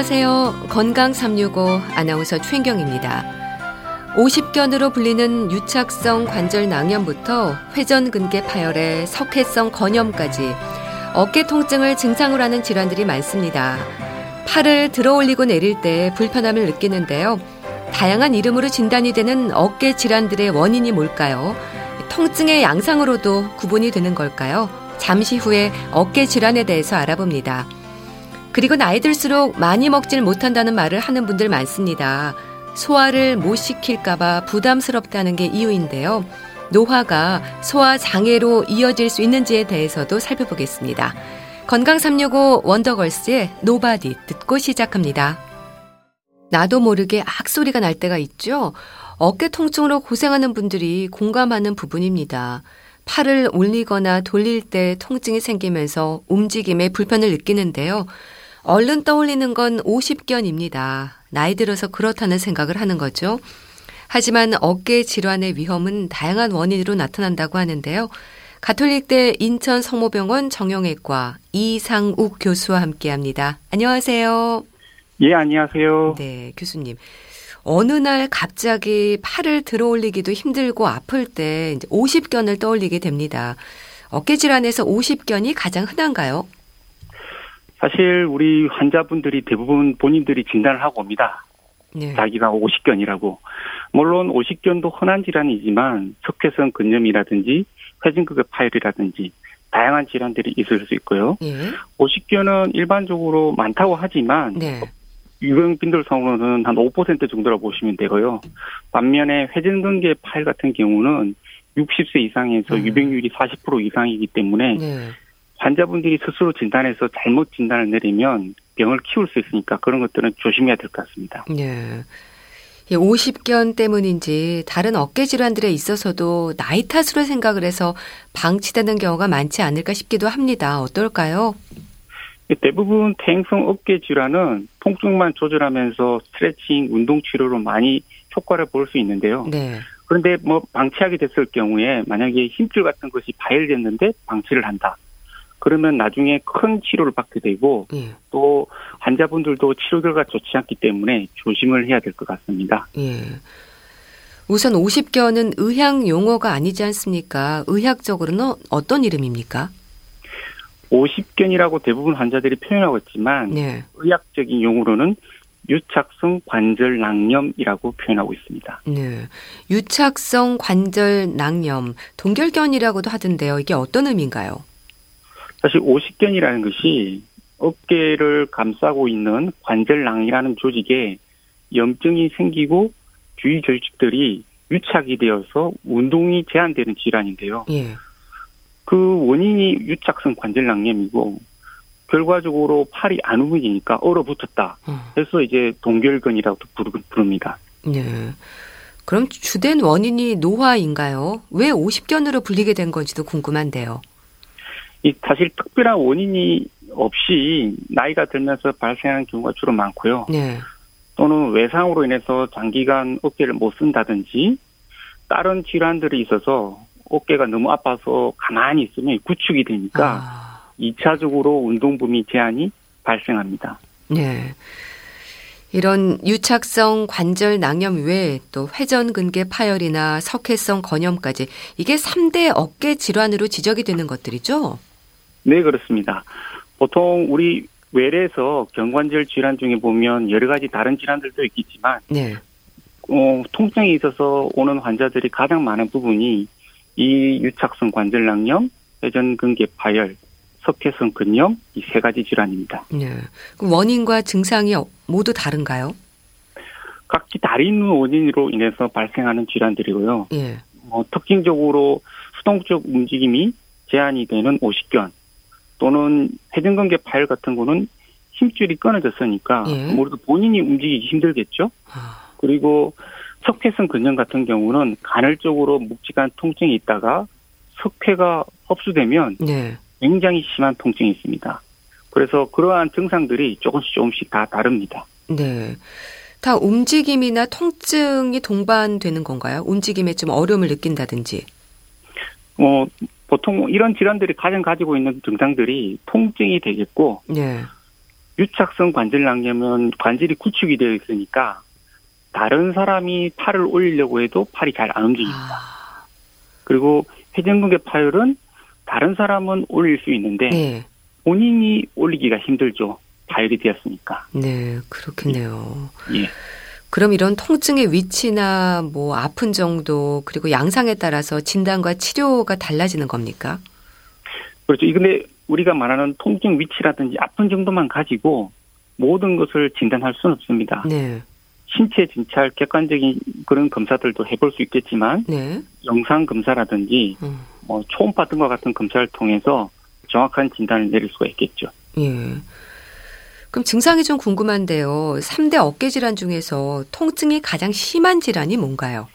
안녕하세요. 건강 365 아나운서 최인경입니다. 50견으로 불리는 유착성 관절 낭염부터 회전근개 파열에 석회성 건염까지 어깨 통증을 증상으로 하는 질환들이 많습니다. 팔을 들어 올리고 내릴 때 불편함을 느끼는데요. 다양한 이름으로 진단이 되는 어깨 질환들의 원인이 뭘까요? 통증의 양상으로도 구분이 되는 걸까요? 잠시 후에 어깨 질환에 대해서 알아봅니다. 그리고 나이 들수록 많이 먹질 못한다는 말을 하는 분들 많습니다. 소화를 못 시킬까봐 부담스럽다는 게 이유인데요. 노화가 소화 장애로 이어질 수 있는지에 대해서도 살펴보겠습니다. 건강 365 원더걸스의 Nobody 듣고 시작합니다. 나도 모르게 악소리가 날 때가 있죠. 어깨 통증으로 고생하는 분들이 공감하는 부분입니다. 팔을 올리거나 돌릴 때 통증이 생기면서 움직임에 불편을 느끼는데요. 얼른 떠올리는 건 50견입니다. 나이 들어서 그렇다는 생각을 하는 거죠. 하지만 어깨 질환의 위험은 다양한 원인으로 나타난다고 하는데요. 가톨릭대 인천 성모병원 정형외과 이상욱 교수와 함께 합니다. 안녕하세요. 예, 안녕하세요. 네, 교수님. 어느 날 갑자기 팔을 들어 올리기도 힘들고 아플 때 50견을 떠올리게 됩니다. 어깨 질환에서 50견이 가장 흔한가요? 사실 우리 환자분들이 대부분 본인들이 진단을 하고 옵니다. 네. 자기가 50견이라고. 물론 50견도 흔한 질환이지만 석회성 근염이라든지 회진극의 파열이라든지 다양한 질환들이 있을 수 있고요. 예. 50견은 일반적으로 많다고 하지만 네. 유병빈들 상으로는 한 5% 정도라고 보시면 되고요. 반면에 회전근개 파열 같은 경우는 60세 이상에서 음. 유병률이 40% 이상이기 때문에 네. 환자분들이 스스로 진단해서 잘못 진단을 내리면 병을 키울 수 있으니까 그런 것들은 조심해야 될 것 같습니다. 네. 50견 때문인지 다른 어깨 질환들에 있어서도 나이 탓으로 생각을 해서 방치되는 경우가 많지 않을까 싶기도 합니다. 어떨까요? 대부분 퇴행성 어깨 질환은 통증만 조절하면서 스트레칭, 운동 치료로 많이 효과를 볼 수 있는데요. 네. 그런데 뭐 방치하게 됐을 경우에 만약에 힘줄 같은 것이 발열됐는데 방치를 한다. 그러면 나중에 큰 치료를 받게 되고 예. 또 환자분들도 치료 결과 좋지 않기 때문에 조심을 해야 될 것 같습니다. 예. 우선 50견은 의학 용어가 아니지 않습니까? 의학적으로는 어떤 이름입니까? 50견이라고 대부분 환자들이 표현하고 있지만 네. 의학적인 용어로는 유착성 관절 낭염이라고 표현하고 있습니다. 네. 유착성 관절 낭염, 동결견이라고도 하던데요. 이게 어떤 의미인가요? 사실 오십견이라는 것이 어깨를 감싸고 있는 관절낭이라는 조직에 염증이 생기고 주위 조직들이 유착이 되어서 운동이 제한되는 질환인데요. 예. 그 원인이 유착성 관절낭염이고 결과적으로 팔이 안 움직이니까 얼어붙었다. 그래서 어. 이제 동결근이라고 부릅니다. 네. 그럼 주된 원인이 노화인가요? 왜 50견으로 불리게 된 건지도 궁금한데요. 이 사실 특별한 원인이 없이 나이가 들면서 발생하는 경우가 주로 많고요. 네. 또는 외상으로 인해서 장기간 어깨를 못 쓴다든지 다른 질환들이 있어서 어깨가 너무 아파서 가만히 있으면 구축이 되니까 아. 2차적으로 운동범위 제한이 발생합니다. 네. 이런 유착성 관절 낭염 외에 또 회전근개 파열이나 석회성 건염까지 이게 3대 어깨 질환으로 지적이 되는 것들이죠? 네, 그렇습니다. 보통 우리 외래에서 경관절 질환 중에 보면 여러 가지 다른 질환들도 있겠지만, 네. 어, 통증이 있어서 오는 환자들이 가장 많은 부분이 이 유착성 관절낭염, 회전근개 파열, 석회성 근염 이 세 가지 질환입니다. 네. 그럼 원인과 증상이 모두 다른가요? 각기 다른 원인으로 인해서 발생하는 질환들이고요. 예. 어, 특징적으로 수동적 움직임이 제한이 되는 오십견, 또는 회전근개 파열 같은 거는 힘줄이 끊어졌으니까 예. 아무래도 본인이 움직이기 힘들겠죠. 아. 그리고 석회성 근염 같은 경우는 간헐적으로 묵직한 통증이 있다가 석회가 흡수되면 네. 굉장히 심한 통증이 있습니다. 그래서 그러한 증상들이 조금씩 조금씩 다 다릅니다. 네. 다 움직임이나 통증이 동반되는 건가요? 움직임에 좀 어려움을 느낀다든지. 어, 보통 이런 질환들이 가장 가지고 있는 증상들이 통증이 되겠고, 네. 유착성 관절 낭염은 관절이 구축이 되어 있으니까 다른 사람이 팔을 올리려고 해도 팔이 잘 안 움직입니다. 아. 그리고 회전근개 파열은 다른 사람은 올릴 수 있는데 네. 본인이 올리기가 힘들죠. 파열이 되었으니까. 네, 그렇겠네요. 예. 그럼 이런 통증의 위치나 뭐 아픈 정도 그리고 양상에 따라서 진단과 치료가 달라지는 겁니까? 그렇죠. 근데 우리가 말하는 통증 위치라든지 아픈 정도만 가지고 모든 것을 진단할 수는 없습니다. 네. 신체 진찰 객관적인 그런 검사들도 해볼 수 있겠지만 네. 영상 검사라든지 음. 뭐 초음파 등과 같은 검사를 통해서 정확한 진단을 내릴 수가 있겠죠. 예. 그럼 증상이 좀 궁금한데요. 3대 어깨 질환 중에서 통증이 가장 심한 질환이 뭔가요?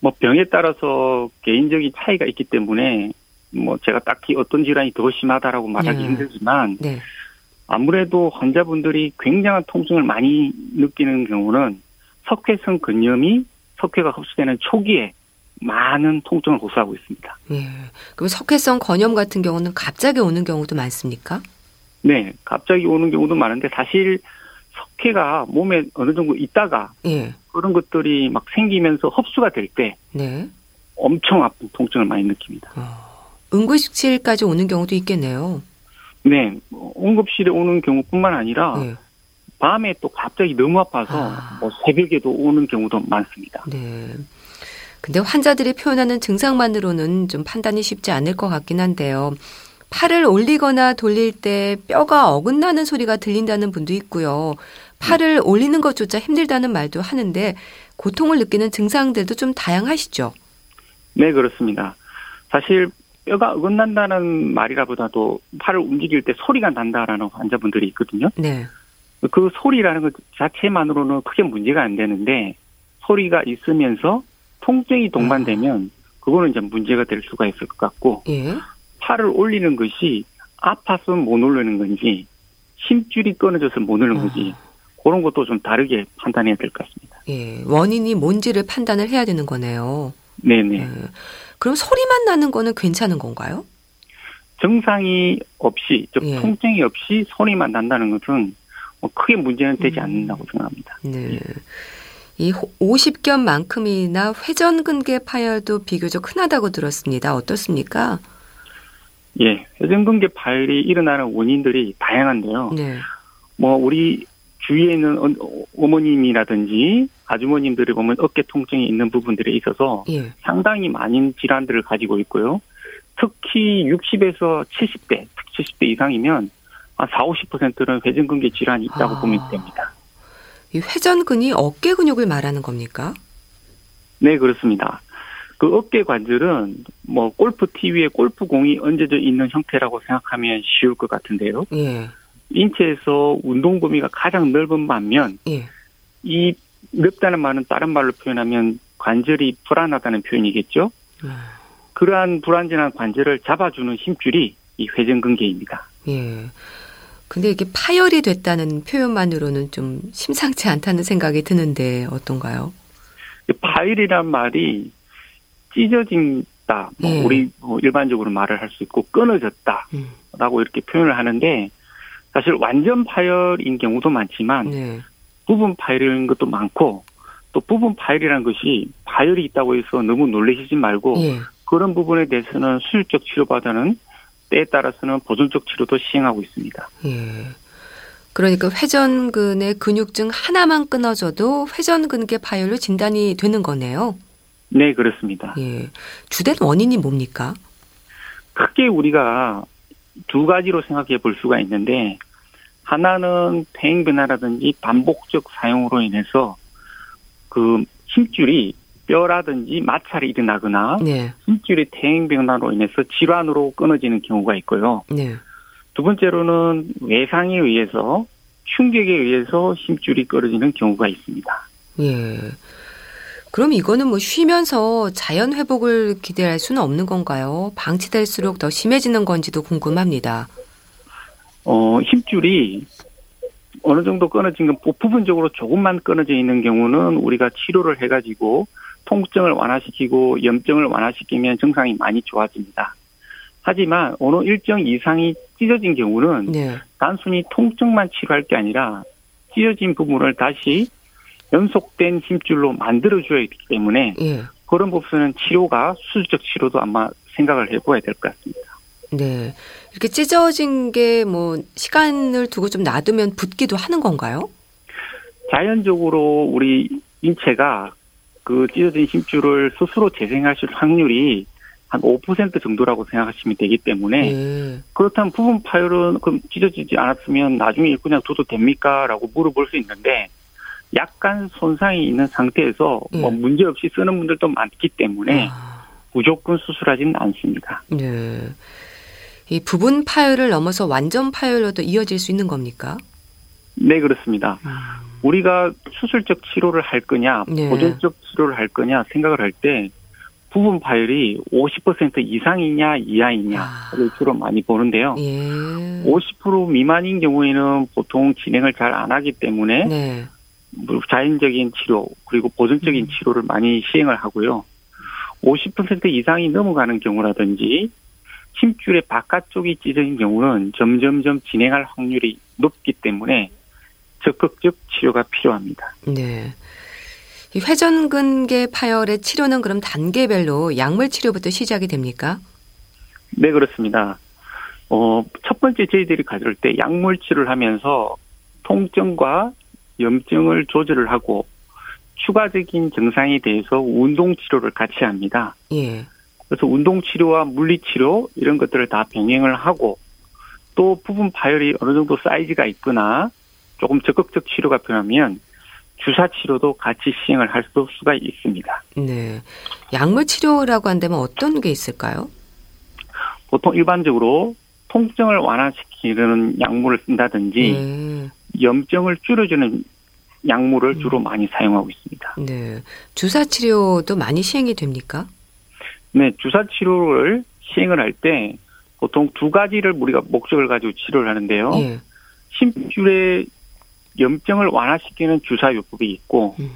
뭐 병에 따라서 개인적인 차이가 있기 때문에 뭐 제가 딱히 어떤 질환이 더 심하다라고 말하기 네. 힘들지만 네. 아무래도 환자분들이 굉장한 통증을 많이 느끼는 경우는 석회성 근염이 석회가 흡수되는 초기에 많은 통증을 호소하고 있습니다. 예. 그럼 석회성 건염 같은 경우는 갑자기 오는 경우도 많습니까? 네, 갑자기 오는 경우도 많은데 사실 석회가 몸에 어느 정도 있다가 예. 그런 것들이 막 생기면서 흡수가 될때 네. 엄청 아픈 통증을 많이 느낍니다. 어, 응급실까지 오는 경우도 있겠네요. 네, 응급실에 오는 경우뿐만 아니라 네. 밤에 또 갑자기 너무 아파서 아. 뭐 새벽에도 오는 경우도 많습니다. 네. 근데 환자들이 표현하는 증상만으로는 좀 판단이 쉽지 않을 것 같긴 한데요. 팔을 올리거나 돌릴 때 뼈가 어긋나는 소리가 들린다는 분도 있고요. 팔을 네. 올리는 것조차 힘들다는 말도 하는데 고통을 느끼는 증상들도 좀 다양하시죠? 네, 그렇습니다. 사실 뼈가 어긋난다는 말이라보다도 팔을 움직일 때 소리가 난다라는 환자분들이 있거든요. 네. 그 소리라는 것 자체만으로는 크게 문제가 안 되는데 소리가 있으면서 통증이 동반되면 그거는 이제 문제가 될 수가 있을 것 같고 예. 팔을 올리는 것이 아파서 못 올리는 건지 힘줄이 끊어져서 못 올리는 건지 아. 그런 것도 좀 다르게 판단해야 될 것 같습니다. 예, 원인이 뭔지를 판단을 해야 되는 거네요. 네네. 예. 그럼 소리만 나는 거는 괜찮은 건가요? 증상이 없이, 즉 예. 통증이 없이 소리만 난다는 것은 뭐 크게 문제는 되지 음. 않는다고 생각합니다. 네. 예. 이 50견만큼이나 회전근개 파열도 비교적 흔하다고 들었습니다. 어떻습니까? 예, 회전근개 파열이 일어나는 원인들이 다양한데요. 네. 뭐 우리 주위에 있는 어머님이라든지 아주머님들이 보면 어깨 통증이 있는 부분들에 있어서 예. 상당히 많은 질환들을 가지고 있고요. 특히 60에서 70대, 70대 이상이면 한 4, 50%는 회전근개 질환이 있다고 아. 보면 됩니다. 이 회전근이 어깨 근육을 말하는 겁니까? 네, 그렇습니다. 그 어깨 관절은 뭐 골프 티 위에 골프 공이 얹어져 있는 형태라고 생각하면 쉬울 것 같은데요. 예. 인체에서 운동 범위가 가장 넓은 반면 예. 이 넓다는 말은 다른 말로 표현하면 관절이 불안하다는 표현이겠죠. 음. 그러한 불안전한 관절을 잡아주는 힘줄이 이 회전근개입니다. 예. 근데 이게 파열이 됐다는 표현만으로는 좀 심상치 않다는 생각이 드는데 어떤가요? 파열이란 말이 찢어진다. 뭐 예. 우리 뭐 일반적으로 말을 할 수 있고 끊어졌다라고 음. 이렇게 표현을 하는데 사실 완전 파열인 경우도 많지만 네. 부분 파열인 것도 많고 또 부분 파열이라는 것이 파열이 있다고 해서 너무 놀라시지 말고 예. 그런 부분에 대해서는 수술적 치료받아는 때에 따라서는 보존적 치료도 시행하고 있습니다. 예. 그러니까 회전근의 근육중 하나만 끊어져도 회전근개 파열로 진단이 되는 거네요. 네, 그렇습니다. 예. 주된 원인이 뭡니까? 크게 우리가 두 가지로 생각해 볼 수가 있는데 하나는 퇴행 변화라든지 반복적 사용으로 인해서 그 힘줄이 뼈라든지 마찰이 일어나거나 네. 힘줄이 퇴행 변화로 인해서 질환으로 끊어지는 경우가 있고요. 네. 두 번째로는 외상에 의해서 충격에 의해서 힘줄이 끊어지는 경우가 있습니다. 예. 그럼 이거는 뭐 쉬면서 자연 회복을 기대할 수는 없는 건가요? 방치될수록 더 심해지는 건지도 궁금합니다. 어, 힘줄이 어느 정도 끊어진 건 부분적으로 조금만 끊어져 있는 경우는 우리가 치료를 해가지고 통증을 완화시키고 염증을 완화시키면 증상이 많이 좋아집니다. 하지만 어느 일정 이상이 찢어진 경우는 네. 단순히 통증만 치료할 게 아니라 찢어진 부분을 다시 연속된 힘줄로 만들어줘야 되기 때문에 예. 그런 부분은 치료가 수술적 치료도 아마 생각을 해봐야 될 것 같습니다. 네. 이렇게 찢어진 게 뭐 시간을 두고 좀 놔두면 붓기도 하는 건가요? 자연적으로 우리 인체가 그 찢어진 힘줄을 스스로 재생하실 확률이 한 5% 정도라고 생각하시면 되기 때문에 네. 그렇다면 부분 파열은 그럼 찢어지지 않았으면 나중에 그냥 둬도 됩니까? 라고 물어볼 수 있는데 약간 손상이 있는 상태에서 네. 뭐 문제 없이 쓰는 분들도 많기 때문에 아. 무조건 수술하지는 않습니다. 네. 이 부분 파열을 넘어서 완전 파열로도 이어질 수 있는 겁니까? 네, 그렇습니다. 음. 우리가 수술적 치료를 할 거냐, 네. 보존적 치료를 할 거냐 생각을 할 때 부분 파열이 50% 이상이냐 이하이냐를 아. 주로 많이 보는데요. 예. 50% 미만인 경우에는 보통 진행을 잘 안 하기 때문에 네. 뭐 자연적인 치료 그리고 보존적인 음. 치료를 많이 시행을 하고요. 50% 이상이 넘어가는 경우라든지 힘줄의 바깥쪽이 찢어진 경우는 점점점 진행할 확률이 높기 때문에 적극적 치료가 필요합니다. 네. 이 회전근개 파열의 치료는 그럼 단계별로 약물 치료부터 시작이 됩니까? 네, 그렇습니다. 어, 첫 번째 저희들이 가질 때 약물 치료를 하면서 통증과 염증을 조절을 하고 추가적인 증상에 대해서 운동 치료를 같이 합니다. 예. 그래서 운동 치료와 물리 치료 이런 것들을 다 병행을 하고 또 부분 파열이 어느 정도 사이즈가 있거나 조금 적극적 치료가 필요하면 주사 치료도 같이 시행을 할 수가 있습니다. 네. 약물 치료라고 한다면 어떤 게 있을까요? 보통 일반적으로 통증을 완화시키는 약물을 쓴다든지 네. 염증을 줄여주는 약물을 음. 주로 많이 사용하고 있습니다. 네. 주사 치료도 많이 시행이 됩니까? 네, 주사 치료를 시행을 할 때 보통 두 가지를 우리가 목적을 가지고 치료를 하는데요. 예. 심줄의 염증을 완화시키는 주사 요법이 있고 음.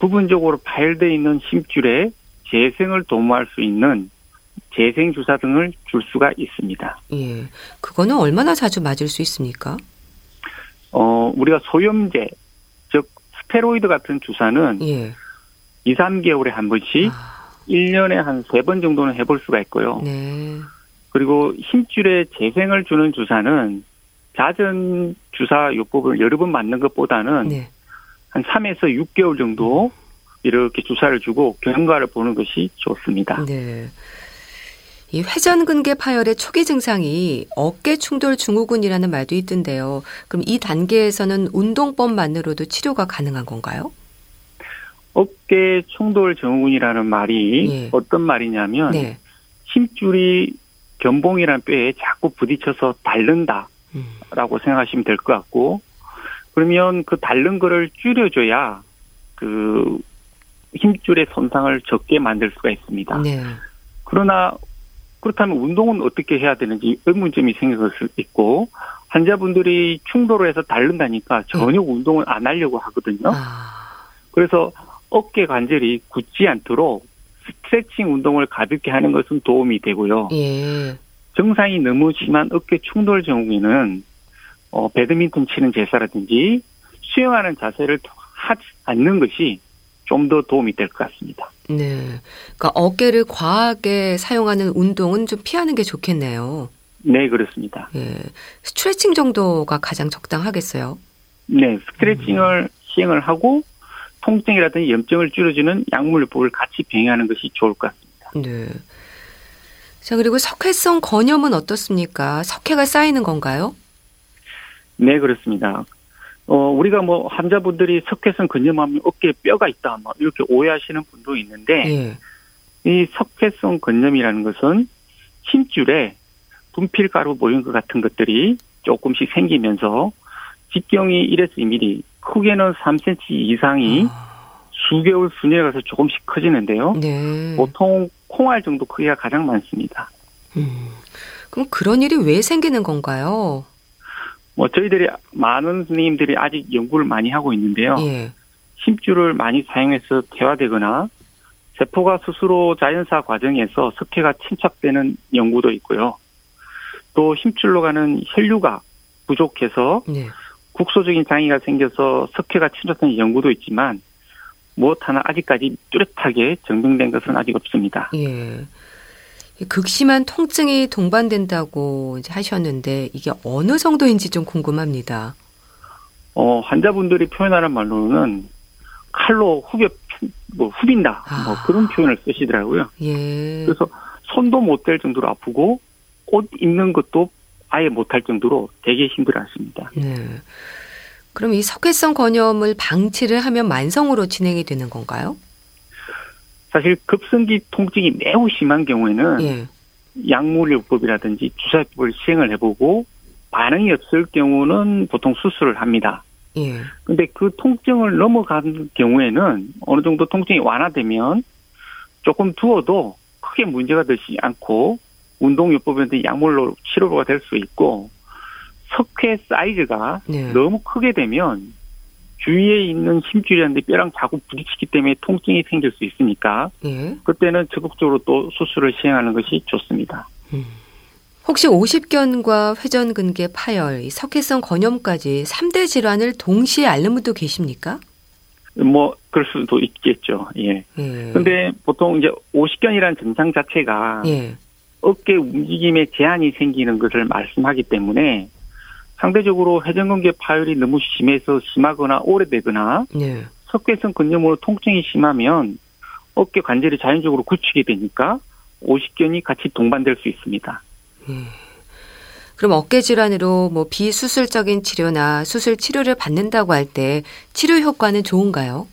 부분적으로 파열되어 있는 심줄의 재생을 도모할 수 있는 재생 주사 등을 줄 수가 있습니다. 예. 그거는 얼마나 자주 맞을 수 있습니까? 어, 우리가 소염제, 즉 스테로이드 같은 주사는 예. 2, 3개월에 한 번씩 아. 1년에 한세번 정도는 해볼 수가 있고요. 네. 그리고 힘줄에 재생을 주는 주사는 잦은 주사 요법을 여러 번 맞는 것보다는 네. 한 3에서 6개월 정도 이렇게 주사를 주고 경과를 보는 것이 좋습니다. 네. 이 회전근개 파열의 초기 증상이 어깨 충돌 증후군이라는 말도 있던데요. 그럼 이 단계에서는 운동법만으로도 치료가 가능한 건가요? 어깨 충돌 증후군이라는 말이 예. 어떤 말이냐면 네. 힘줄이 견봉이라는 뼈에 자꾸 부딪혀서 닳는다라고 음. 생각하시면 될 것 같고 그러면 그 닳는 거를 줄여줘야 그 힘줄의 손상을 적게 만들 수가 있습니다. 네. 그러나 그렇다면 운동은 어떻게 해야 되는지 의문점이 생길 수 있고 환자분들이 충돌을 해서 닳는다니까 전혀 네. 운동을 안 하려고 하거든요. 아. 그래서 어깨 관절이 굳지 않도록 스트레칭 운동을 가볍게 하는 것은 도움이 되고요. 예. 증상이 너무 심한 어깨 충돌 경우에는 어, 배드민턴 치는 제사라든지 수영하는 자세를 하지 않는 것이 좀 더 도움이 될 것 같습니다. 네. 그러니까 어깨를 과하게 사용하는 운동은 좀 피하는 게 좋겠네요. 네, 그렇습니다. 예. 스트레칭 정도가 가장 적당하겠어요? 네, 스트레칭을 음. 시행을 하고 통증이라든지 염증을 줄여주는 약물법을 같이 병행하는 것이 좋을 것 같습니다. 네. 자, 그리고 석회성 건염은 어떻습니까? 석회가 쌓이는 건가요? 네, 그렇습니다. 어, 우리가 뭐 환자분들이 석회성 건염하면 어깨에 뼈가 있다, 뭐 이렇게 오해하시는 분도 있는데, 예. 이 석회성 건염이라는 것은 힘줄에 분필가루 모인 것 같은 것들이 조금씩 생기면서 직경이 1에서 2mm, 크게는 3cm 이상이 아. 수개월 순위에 가서 조금씩 커지는데요. 네. 보통 콩알 정도 크기가 가장 많습니다. 음. 그럼 그런 일이 왜 생기는 건가요? 뭐 저희들이 많은 선생님들이 아직 연구를 많이 하고 있는데요. 예. 힘줄을 많이 사용해서 퇴화되거나 세포가 스스로 자연사 과정에서 석회가 침착되는 연구도 있고요. 또 힘줄로 가는 혈류가 부족해서 네. 국소적인 장애가 생겨서 석회가 침착되는 연구도 있지만 무엇 하나 아직까지 뚜렷하게 증명된 것은 아직 없습니다. 예. 극심한 통증이 동반된다고 하셨는데 이게 어느 정도인지 좀 궁금합니다. 어, 환자분들이 표현하는 말로는 칼로 후벼 뭐 후빈다 뭐 아. 그런 표현을 쓰시더라고요. 예. 그래서 손도 못 댈 정도로 아프고 옷 입는 것도 아예 못할 정도로 되게 힘들어하십니다. 네. 그럼 이 석회성 건염을 방치를 하면 만성으로 진행이 되는 건가요? 사실 급성기 통증이 매우 심한 경우에는 예. 약물요법이라든지 주사요법을 시행을 해보고 반응이 없을 경우는 보통 수술을 합니다. 예. 근데 그 통증을 넘어간 경우에는 어느 정도 통증이 완화되면 조금 두어도 크게 문제가 되지 않고 운동요법이라든지 약물로 치료가 될 수 있고 석회 사이즈가 네. 너무 크게 되면 주위에 있는 심줄이라는데 뼈랑 자꾸 부딪히기 때문에 통증이 생길 수 있으니까 네. 그때는 적극적으로 또 수술을 시행하는 것이 좋습니다. 음. 혹시 오십견과 회전근개 파열, 석회성 건염까지 3대 질환을 동시에 앓는 분도 계십니까? 뭐 그럴 수도 있겠죠. 예. 예. 근데 보통 이제 오십견이라는 증상 자체가 예. 어깨 움직임에 제한이 생기는 것을 말씀하기 때문에 상대적으로 회전근개 파열이 너무 심해서 심하거나 오래되거나 네. 석회성 근염으로 통증이 심하면 어깨 관절이 자연적으로 굳히게 되니까 오십견이 같이 동반될 수 있습니다. 네. 그럼 어깨 질환으로 뭐 비수술적인 치료나 수술 치료를 받는다고 할 때 치료 효과는 좋은가요?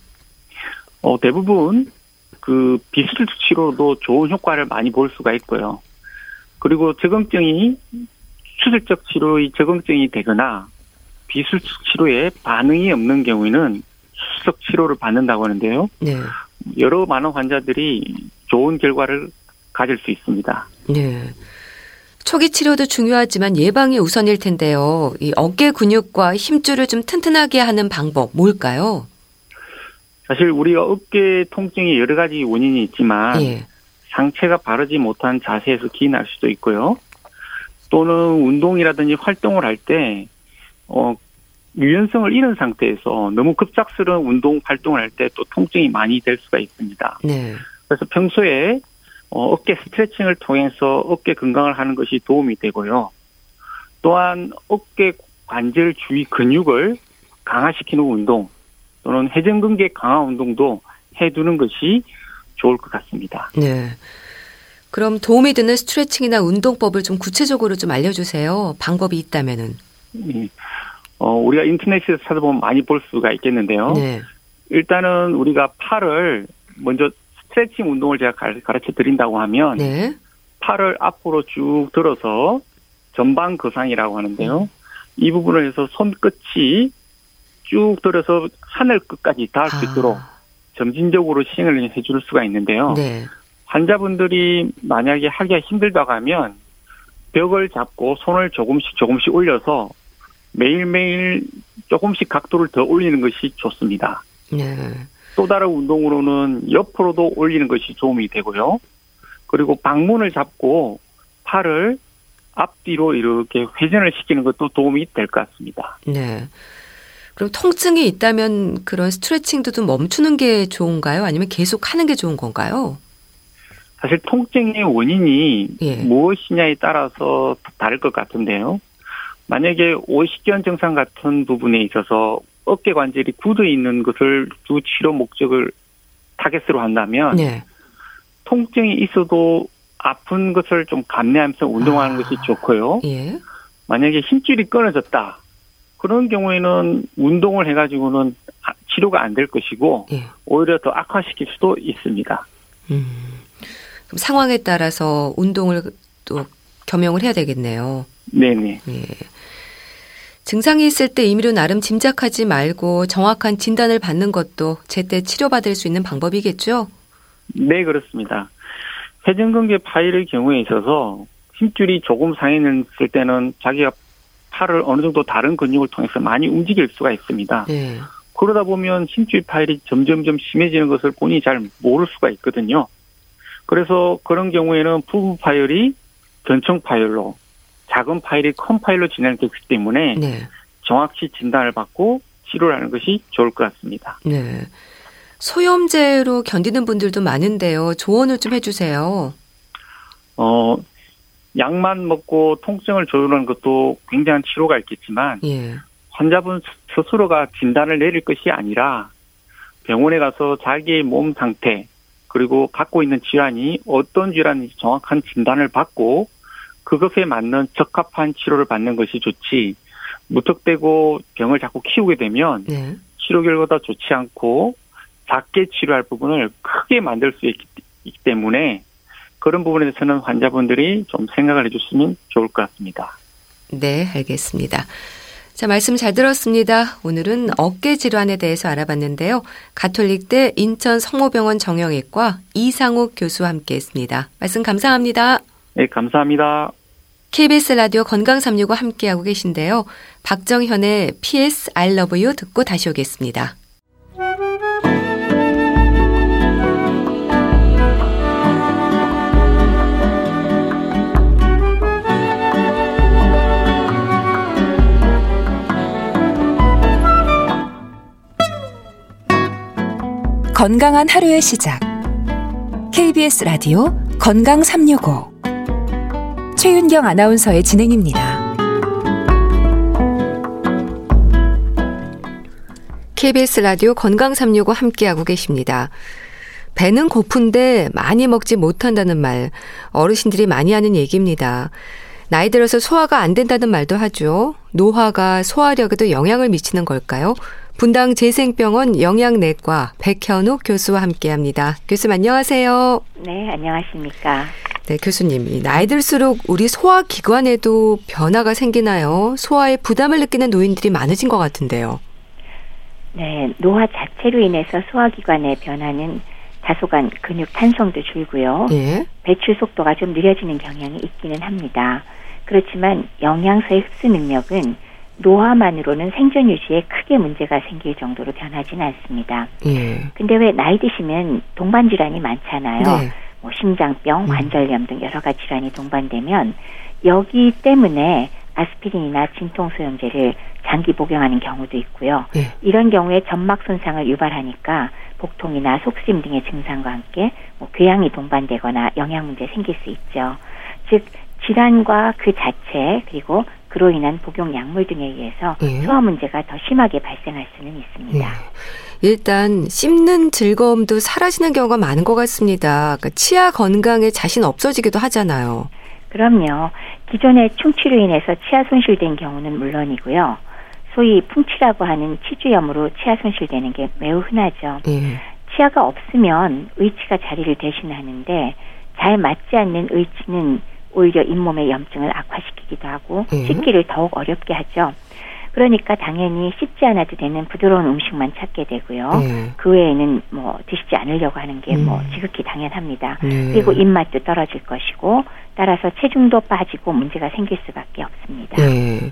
어, 대부분 그 비수술 치료도 좋은 효과를 많이 볼 수가 있고요. 그리고 적응증이 수술적 치료의 적응증이 되거나 비수술 치료에 반응이 없는 경우에는 수술적 치료를 받는다고 하는데요. 네. 여러 많은 환자들이 좋은 결과를 가질 수 있습니다. 네. 초기 치료도 중요하지만 예방이 우선일 텐데요. 이 어깨 근육과 힘줄을 좀 튼튼하게 하는 방법 뭘까요? 사실 우리가 어깨 통증이 여러 가지 원인이 있지만 예. 상체가 바르지 못한 자세에서 기인할 수도 있고요. 또는 운동이라든지 활동을 할 때, 어, 유연성을 잃은 상태에서 너무 급작스러운 운동 활동을 할 때 또 통증이 많이 될 수가 있습니다. 네. 그래서 평소에 어, 어깨 스트레칭을 통해서 어깨 건강을 하는 것이 도움이 되고요. 또한 어깨 관절 주위 근육을 강화시키는 운동 또는 회전근개 강화 운동도 해두는 것이 좋을 것 같습니다. 네. 그럼 도움이 되는 스트레칭이나 운동법을 좀 구체적으로 좀 알려주세요. 방법이 있다면은. 네. 어, 우리가 인터넷에서 찾아보면 많이 볼 수가 있겠는데요. 네. 일단은 우리가 팔을 먼저 스트레칭 운동을 제가 가르쳐 드린다고 하면 네. 팔을 앞으로 쭉 들어서 전방 거상이라고 하는데요. 음. 이 부분을 해서 손끝이 쭉 들어서 하늘 끝까지 닿을 수 아. 있도록 점진적으로 시행을 해줄 수가 있는데요. 네. 환자분들이 만약에 하기가 힘들다고 하면 벽을 잡고 손을 조금씩 조금씩 올려서 매일매일 조금씩 각도를 더 올리는 것이 좋습니다. 네. 또 다른 운동으로는 옆으로도 올리는 것이 도움이 되고요. 그리고 방문을 잡고 팔을 앞뒤로 이렇게 회전을 시키는 것도 도움이 될 것 같습니다. 네. 그럼 통증이 있다면 그런 스트레칭도 좀 멈추는 게 좋은가요? 아니면 계속 하는 게 좋은 건가요? 사실 통증의 원인이 예. 무엇이냐에 따라서 다를 것 같은데요. 만약에 오십견 증상 같은 부분에 있어서 어깨 관절이 굳어 있는 것을 주 치료 목적을 타겟으로 한다면 네. 통증이 있어도 아픈 것을 좀 감내하면서 운동하는 아. 것이 좋고요. 예. 만약에 힘줄이 끊어졌다. 그런 경우에는 운동을 해가지고는 치료가 안 될 것이고 예. 오히려 더 악화시킬 수도 있습니다. 음. 그럼 상황에 따라서 운동을 또 겸용을 해야 되겠네요. 네네. 예. 증상이 있을 때 임의로 나름 짐작하지 말고 정확한 진단을 받는 것도 제때 치료받을 수 있는 방법이겠죠? 네, 그렇습니다. 회전근개 파일의 경우에 있어서 힘줄이 조금 상했을 때는 자기가 팔을 어느 정도 다른 근육을 통해서 많이 움직일 수가 있습니다. 네. 그러다 보면 심줄 파열이 점점점 심해지는 것을 본인이 잘 모를 수가 있거든요. 그래서 그런 경우에는 부분 파열이 변청 파열로 작은 파열이 큰 파열로 진행되기 때문에 네. 정확히 진단을 받고 치료를 하는 것이 좋을 것 같습니다. 네. 소염제로 견디는 분들도 많은데요. 조언을 좀 해주세요. 어, 약만 먹고 통증을 조절하는 것도 굉장한 치료가 있겠지만 예. 환자분 스스로가 진단을 내릴 것이 아니라 병원에 가서 자기의 몸 상태 그리고 갖고 있는 질환이 어떤 질환인지 정확한 진단을 받고 그것에 맞는 적합한 치료를 받는 것이 좋지 무턱대고 병을 자꾸 키우게 되면 네. 치료 결과가 좋지 않고 작게 치료할 부분을 크게 만들 수 있기 때문에 그런 부분에 대해서는 환자분들이 좀 생각을 해주시면 좋을 것 같습니다. 네, 알겠습니다. 자, 말씀 잘 들었습니다. 오늘은 어깨 질환에 대해서 알아봤는데요. 가톨릭대 인천 성모병원 정형외과 이상욱 교수와 함께 했습니다. 말씀 감사합니다. 네, 감사합니다. KBS 라디오 건강 365 함께하고 계신데요. 박정현의 PS I Love You 듣고 다시 오겠습니다. 건강한 하루의 시작. KBS 라디오 건강 365. 최윤경 아나운서의 진행입니다. KBS 라디오 건강 365 함께하고 계십니다. 배는 고픈데 많이 먹지 못한다는 말, 어르신들이 많이 하는 얘기입니다. 나이 들어서 소화가 안 된다는 말도 하죠. 노화가 소화력에도 영향을 미치는 걸까요? 분당 재생병원 영양내과 백현욱 교수와 함께합니다. 교수님 안녕하세요. 네, 안녕하십니까. 네, 교수님. 나이 들수록 우리 소화 기관에도 변화가 생기나요? 소화에 부담을 느끼는 노인들이 많으신 것 같은데요. 네, 노화 자체로 인해서 소화기관의 변화는 다소간 근육 탄성도 줄고요. 예. 배출 속도가 좀 느려지는 경향이 있기는 합니다. 그렇지만 영양소의 흡수 능력은 노화만으로는 생존 유지에 크게 문제가 생길 정도로 변하지는 않습니다. 예. 근데 왜 나이 드시면 동반 질환이 많잖아요. 네. 뭐 심장병, 음. 관절염 등 여러 가지 질환이 동반되면 여기 때문에 아스피린이나 진통소염제를 장기 복용하는 경우도 있고요. 예. 이런 경우에 점막 손상을 유발하니까 복통이나 속쓰림 등의 증상과 함께 뭐 궤양이 동반되거나 영양 문제 생길 수 있죠. 즉 질환과 그 자체 그리고 그로 인한 복용 약물 등에 의해서 예. 소화 문제가 더 심하게 발생할 수는 있습니다. 예. 일단 씹는 즐거움도 사라지는 경우가 많은 것 같습니다. 그러니까 치아 건강에 자신 없어지기도 하잖아요. 그럼요. 기존의 충치로 인해서 치아 손실된 경우는 물론이고요. 소위 풍치라고 하는 치주염으로 치아 손실되는 게 매우 흔하죠. 예. 치아가 없으면 의치가 자리를 대신하는데 잘 맞지 않는 의치는 오히려 잇몸의 염증을 악화시키기도 하고 음. 씻기를 더욱 어렵게 하죠. 그러니까 당연히 씻지 않아도 되는 부드러운 음식만 찾게 되고요. 음. 그 외에는 뭐 드시지 않으려고 하는 게뭐 음. 지극히 당연합니다. 음. 그리고 입맛도 떨어질 것이고 따라서 체중도 빠지고 문제가 생길 수밖에 없습니다. 네.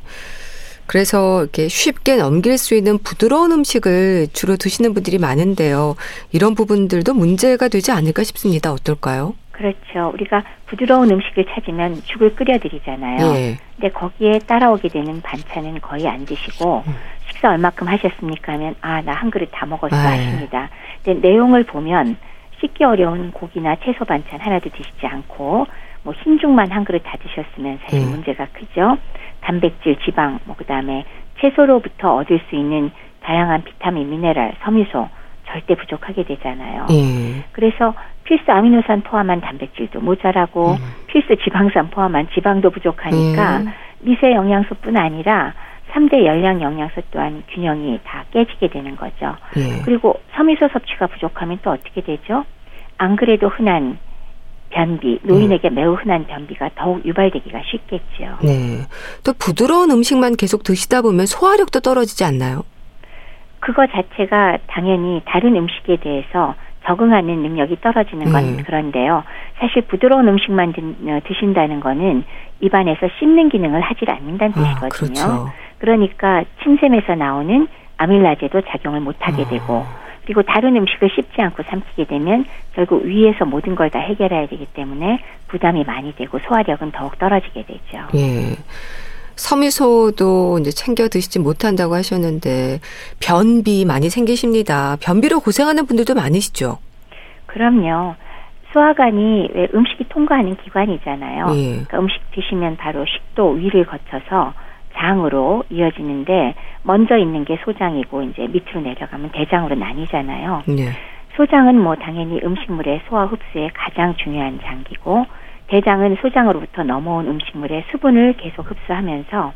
그래서 이렇게 쉽게 넘길 수 있는 부드러운 음식을 주로 드시는 분들이 많은데요. 이런 부분들도 문제가 되지 않을까 싶습니다. 어떨까요? 그렇죠. 우리가 부드러운 음식을 찾으면 죽을 끓여드리잖아요. 예. 근데 거기에 따라오게 되는 반찬은 거의 안 드시고 음. 식사 얼마큼 하셨습니까 하면 아 나 한 그릇 다 먹었어 아, 예. 하십니다. 근데 내용을 보면 씻기 어려운 고기나 채소 반찬 하나도 드시지 않고 뭐 흰죽만 한 그릇 다 드셨으면 사실 음. 문제가 크죠. 단백질, 지방, 뭐 그다음에 채소로부터 얻을 수 있는 다양한 비타민, 미네랄, 섬유소 절대 부족하게 되잖아요. 예. 그래서 필수 아미노산 포함한 단백질도 모자라고 음. 필수 지방산 포함한 지방도 부족하니까 음. 미세 영양소뿐 아니라 3대 열량 영양소 또한 균형이 다 깨지게 되는 거죠. 예. 그리고 섬유소 섭취가 부족하면 또 어떻게 되죠? 안 그래도 흔한 변비, 노인에게 음. 매우 흔한 변비가 더욱 유발되기가 쉽겠죠. 네. 또 부드러운 음식만 계속 드시다 보면 소화력도 떨어지지 않나요? 그거 자체가 당연히 다른 음식에 대해서 적응하는 능력이 떨어지는 건 음. 그런데요. 사실 부드러운 음식만 드, 신다는 거는 입안에서 씹는 기능을 하질 않는다는 아, 뜻이거든요. 그렇죠. 그러니까 침샘에서 나오는 아밀라제도 작용을 못하게 되고 그리고 다른 음식을 씹지 않고 삼키게 되면 결국 위에서 모든 걸 다 해결해야 되기 때문에 부담이 많이 되고 소화력은 더욱 떨어지게 되죠. 예. 섬유소도 이제 챙겨 드시지 못한다고 하셨는데 변비 많이 생기십니다. 변비로 고생하는 분들도 많으시죠? 그럼요. 소화관이 왜 음식이 통과하는 기관이잖아요. 예. 그러니까 음식 드시면 바로 식도 위를 거쳐서 장으로 이어지는데 먼저 있는 게 소장이고 이제 밑으로 내려가면 대장으로 나뉘잖아요. 네. 소장은 뭐 당연히 음식물의 소화 흡수에 가장 중요한 장기고 대장은 소장으로부터 넘어온 음식물의 수분을 계속 흡수하면서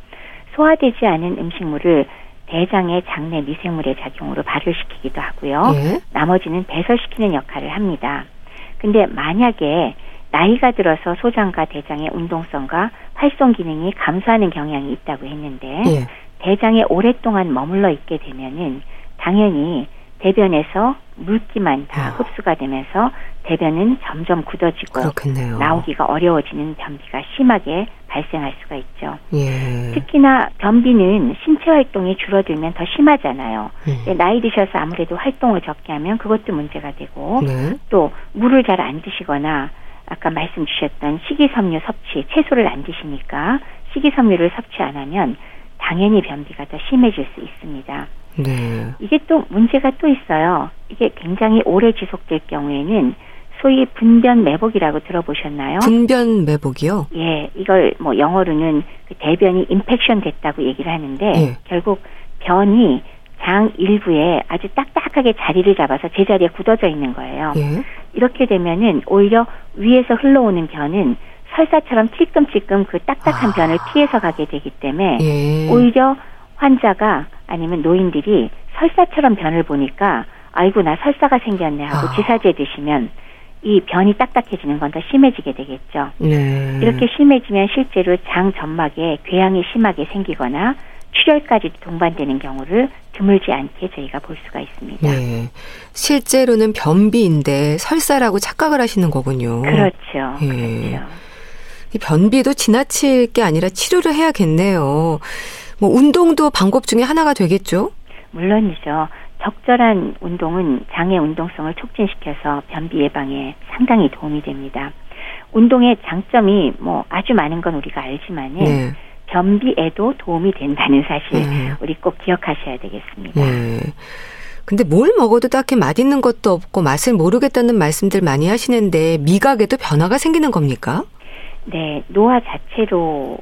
소화되지 않은 음식물을 대장의 장내 미생물의 작용으로 발효시키기도 하고요. 예? 나머지는 배설시키는 역할을 합니다. 근데 만약에 나이가 들어서 소장과 대장의 운동성과 활성 기능이 감소하는 경향이 있다고 했는데 예. 대장에 오랫동안 머물러 있게 되면은 당연히 대변에서 물기만 다 어. 흡수가 되면서 대변은 점점 굳어지고 그렇겠네요. 나오기가 어려워지는 변비가 심하게 발생할 수가 있죠. 예. 특히나 변비는 신체 활동이 줄어들면 더 심하잖아요. 음. 나이 드셔서 아무래도 활동을 적게 하면 그것도 문제가 되고 네. 또 물을 잘 안 드시거나 아까 말씀 주셨던 식이섬유 섭취, 채소를 안 드시니까 식이섬유를 섭취 안 하면 당연히 변비가 더 심해질 수 있습니다. 네. 이게 또 문제가 또 있어요. 이게 굉장히 오래 지속될 경우에는 소위 분변 매복이라고 들어보셨나요? 분변 매복이요? 예, 이걸 뭐 영어로는 그 대변이 인펙션 됐다고 얘기를 하는데 예. 결국 변이 장 일부에 아주 딱딱하게 자리를 잡아서 제자리에 굳어져 있는 거예요. 예. 이렇게 되면은 오히려 위에서 흘러오는 변은 설사처럼 찔끔찔끔 그 딱딱한 아. 변을 피해서 가게 되기 때문에 예. 오히려 환자가 아니면 노인들이 설사처럼 변을 보니까 아이고 나 설사가 생겼네 하고 아. 지사제 드시면 이 변이 딱딱해지는 건 더 심해지게 되겠죠. 네. 이렇게 심해지면 실제로 장 점막에 궤양이 심하게 생기거나 출혈까지 동반되는 경우를 드물지 않게 저희가 볼 수가 있습니다. 네. 실제로는 변비인데 설사라고 착각을 하시는 거군요. 그렇죠. 네. 그렇죠. 이 변비도 지나칠 게 아니라 치료를 해야겠네요. 뭐 운동도 방법 중에 하나가 되겠죠? 물론이죠. 적절한 운동은 장의 운동성을 촉진시켜서 변비 예방에 상당히 도움이 됩니다. 운동의 장점이 뭐 아주 많은 건 우리가 알지만은 네. 변비에도 도움이 된다는 사실 네. 우리 꼭 기억하셔야 되겠습니다. 네. 근데 뭘 먹어도 딱히 맛있는 것도 없고 맛을 모르겠다는 말씀들 많이 하시는데 미각에도 변화가 생기는 겁니까? 네, 노화 자체로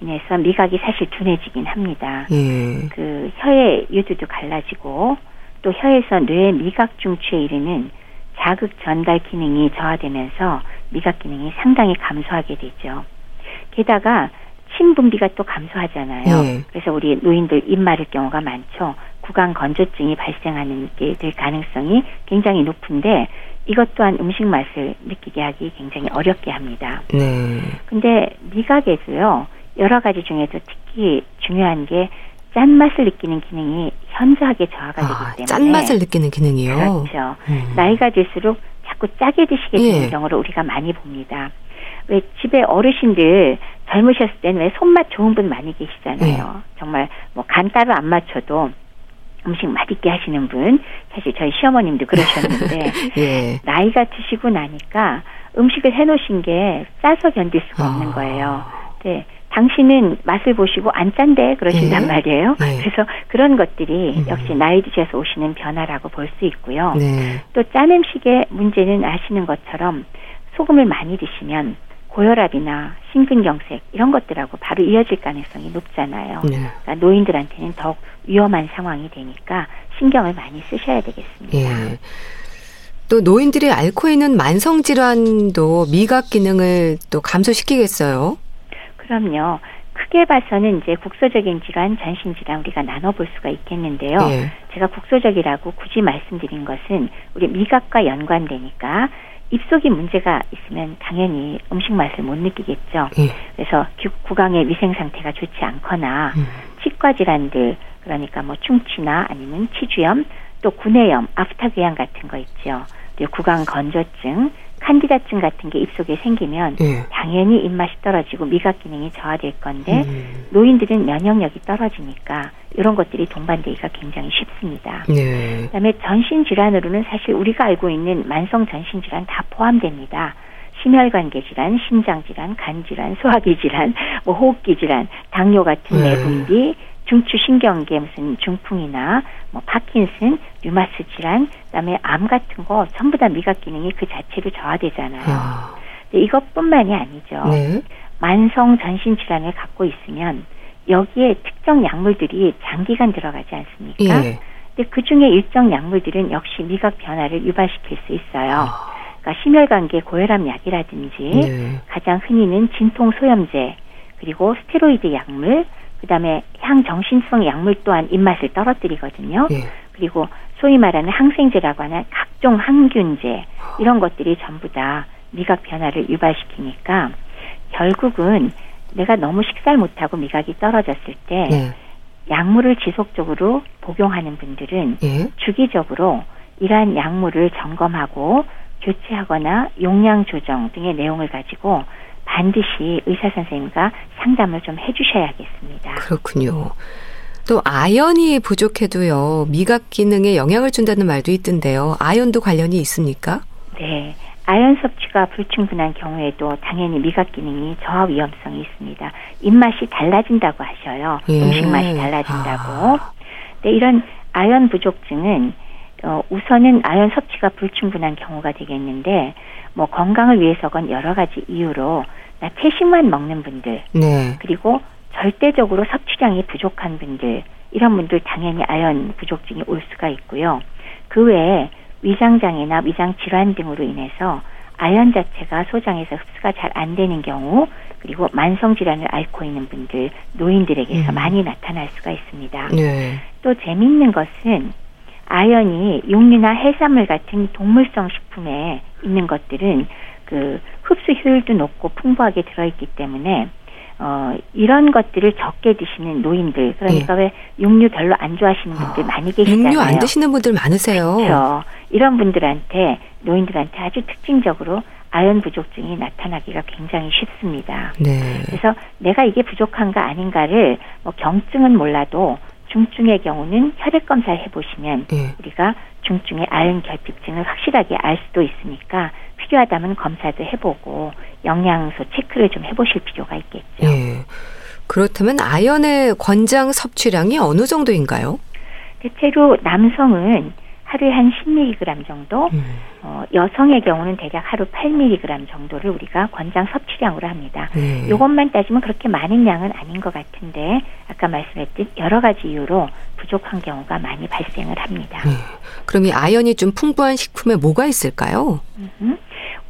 인해서 미각이 사실 둔해지긴 합니다. 예. 그 혀의 유두도 갈라지고 또 혀에서 뇌 미각 중추에 이르는 자극 전달 기능이 저하되면서 미각 기능이 상당히 감소하게 되죠. 게다가 침 분비가 또 감소하잖아요. 네. 그래서 우리 노인들 입 마를 경우가 많죠. 구강 건조증이 발생하는 게 될 가능성이 굉장히 높은데 이것 또한 음식 맛을 느끼게 하기 굉장히 어렵게 합니다. 네. 근데 미각에도요. 여러 가지 중에서 특히 중요한 게 짠맛을 느끼는 기능이 현저하게 저하가 되기 아, 때문에 짠맛을 느끼는 기능이요. 그렇죠. 음. 나이가 들수록 자꾸 짜게 드시게 되는 예. 경우를 우리가 많이 봅니다. 왜 집에 어르신들 젊으셨을 때는 왜 손맛 좋은 분 많이 계시잖아요. 예. 정말 뭐 간 따로 안 맞춰도 음식 맛있게 하시는 분 사실 저희 시어머님도 그러셨는데 예. 나이가 드시고 나니까 음식을 해놓으신 게 싸서 견딜 수가 없는 아. 거예요. 네. 당신은 맛을 보시고 안 짠데 그러신단 네. 말이에요. 네. 그래서 그런 것들이 음. 역시 나이 드셔서 오시는 변화라고 볼 수 있고요. 네. 또짠 음식의 문제는 아시는 것처럼 소금을 많이 드시면 고혈압이나 심근경색 이런 것들하고 바로 이어질 가능성이 높잖아요. 네. 그러니까 노인들한테는 더욱 위험한 상황이 되니까 신경을 많이 쓰셔야 되겠습니다. 예. 또 노인들이 앓고 있는 만성 질환도 미각 기능을 또 감소시키겠어요. 그럼요. 크게 봐서는 이제 국소적인 질환, 전신 질환 우리가 나눠볼 수가 있겠는데요. 네. 제가 국소적이라고 굳이 말씀드린 것은 우리 미각과 연관되니까 입속이 문제가 있으면 당연히 음식 맛을 못 느끼겠죠. 네. 그래서 구강의 위생 상태가 좋지 않거나 음. 치과 질환들 그러니까 뭐 충치나 아니면 치주염 또 구내염, 아프타그양 같은 거 있죠. 구강 건조증 칸디다증 같은 게 입속에 생기면 예. 당연히 입맛이 떨어지고 미각 기능이 저하될 건데 음. 노인들은 면역력이 떨어지니까 이런 것들이 동반되기가 굉장히 쉽습니다. 네. 그다음에 전신 질환으로는 사실 우리가 알고 있는 만성 전신 질환 다 포함됩니다. 심혈관계 질환, 심장 질환, 간 질환, 소화기 질환, 뭐 호흡기 질환, 당뇨 같은 네. 내분비, 중추신경계 무슨 중풍이나 뭐 파킨슨, 류마스 질환, 그다음에 암 같은 거 전부 다 미각 기능이 그 자체로 저하되잖아요. 아. 이것뿐만이 아니죠. 네. 만성 전신 질환을 갖고 있으면 여기에 특정 약물들이 장기간 들어가지 않습니까? 예. 근데 그 중에 일정 약물들은 역시 미각 변화를 유발시킬 수 있어요. 아. 그러니까 심혈관계 고혈압 약이라든지 네. 가장 흔히는 진통 소염제 그리고 스테로이드 약물 그다음에 향정신성 약물 또한 입맛을 떨어뜨리거든요. 네. 그리고 소위 말하는 항생제라고 하는 각종 항균제 이런 것들이 전부 다 미각 변화를 유발시키니까 결국은 내가 너무 식사를 못하고 미각이 떨어졌을 때 네. 약물을 지속적으로 복용하는 분들은 네. 주기적으로 이러한 약물을 점검하고 교체하거나 용량 조정 등의 내용을 가지고 반드시 의사 선생님과 상담을 좀 해주셔야겠습니다. 그렇군요. 또 아연이 부족해도요 미각 기능에 영향을 준다는 말도 있던데요. 아연도 관련이 있습니까? 네. 아연 섭취가 불충분한 경우에도 당연히 미각 기능이 저하 위험성이 있습니다. 입맛이 달라진다고 하셔요. 예. 음식 맛이 달라진다고. 아. 네, 이런 아연 부족증은 어, 우선은 아연 섭취가 불충분한 경우가 되겠는데 뭐 건강을 위해서건 여러 가지 이유로 나 채식만 먹는 분들 네. 그리고 절대적으로 섭취량이 부족한 분들 이런 분들 당연히 아연 부족증이 올 수가 있고요. 그 외에 위장 장애나 위장 질환 등으로 인해서 아연 자체가 소장에서 흡수가 잘 안 되는 경우 그리고 만성 질환을 앓고 있는 분들 노인들에게서 음. 많이 나타날 수가 있습니다. 네. 또 재미있는 것은 아연이 육류나 해산물 같은 동물성 식품에 있는 것들은 그 흡수 효율도 높고 풍부하게 들어있기 때문에 어, 이런 것들을 적게 드시는 노인들, 그러니까 네. 왜 육류 별로 안 좋아하시는 분들 아, 많이 계시잖아요. 육류 안 드시는 분들 많으세요. 그렇죠. 이런 분들한테, 노인들한테 아주 특징적으로 아연 부족증이 나타나기가 굉장히 쉽습니다. 네. 그래서 내가 이게 부족한가 아닌가를 뭐 경증은 몰라도 중증의 경우는 혈액 검사를 해보시면 네. 우리가 중증의 아연 결핍증을 확실하게 알 수도 있으니까 필요하다면 검사도 해보고 영양소 체크를 좀 해보실 필요가 있겠죠. 네. 그렇다면 아연의 권장 섭취량이 어느 정도인가요? 대체로 남성은 하루에 한 10mg 정도, 음. 어, 여성의 경우는 대략 하루 8mg 정도를 우리가 권장 섭취량으로 합니다. 네. 이것만 따지면 그렇게 많은 양은 아닌 것 같은데 아까 말씀했듯 여러 가지 이유로 부족한 경우가 많이 발생을 합니다. 네. 그럼 이 아연이 좀 풍부한 식품에 뭐가 있을까요? 음,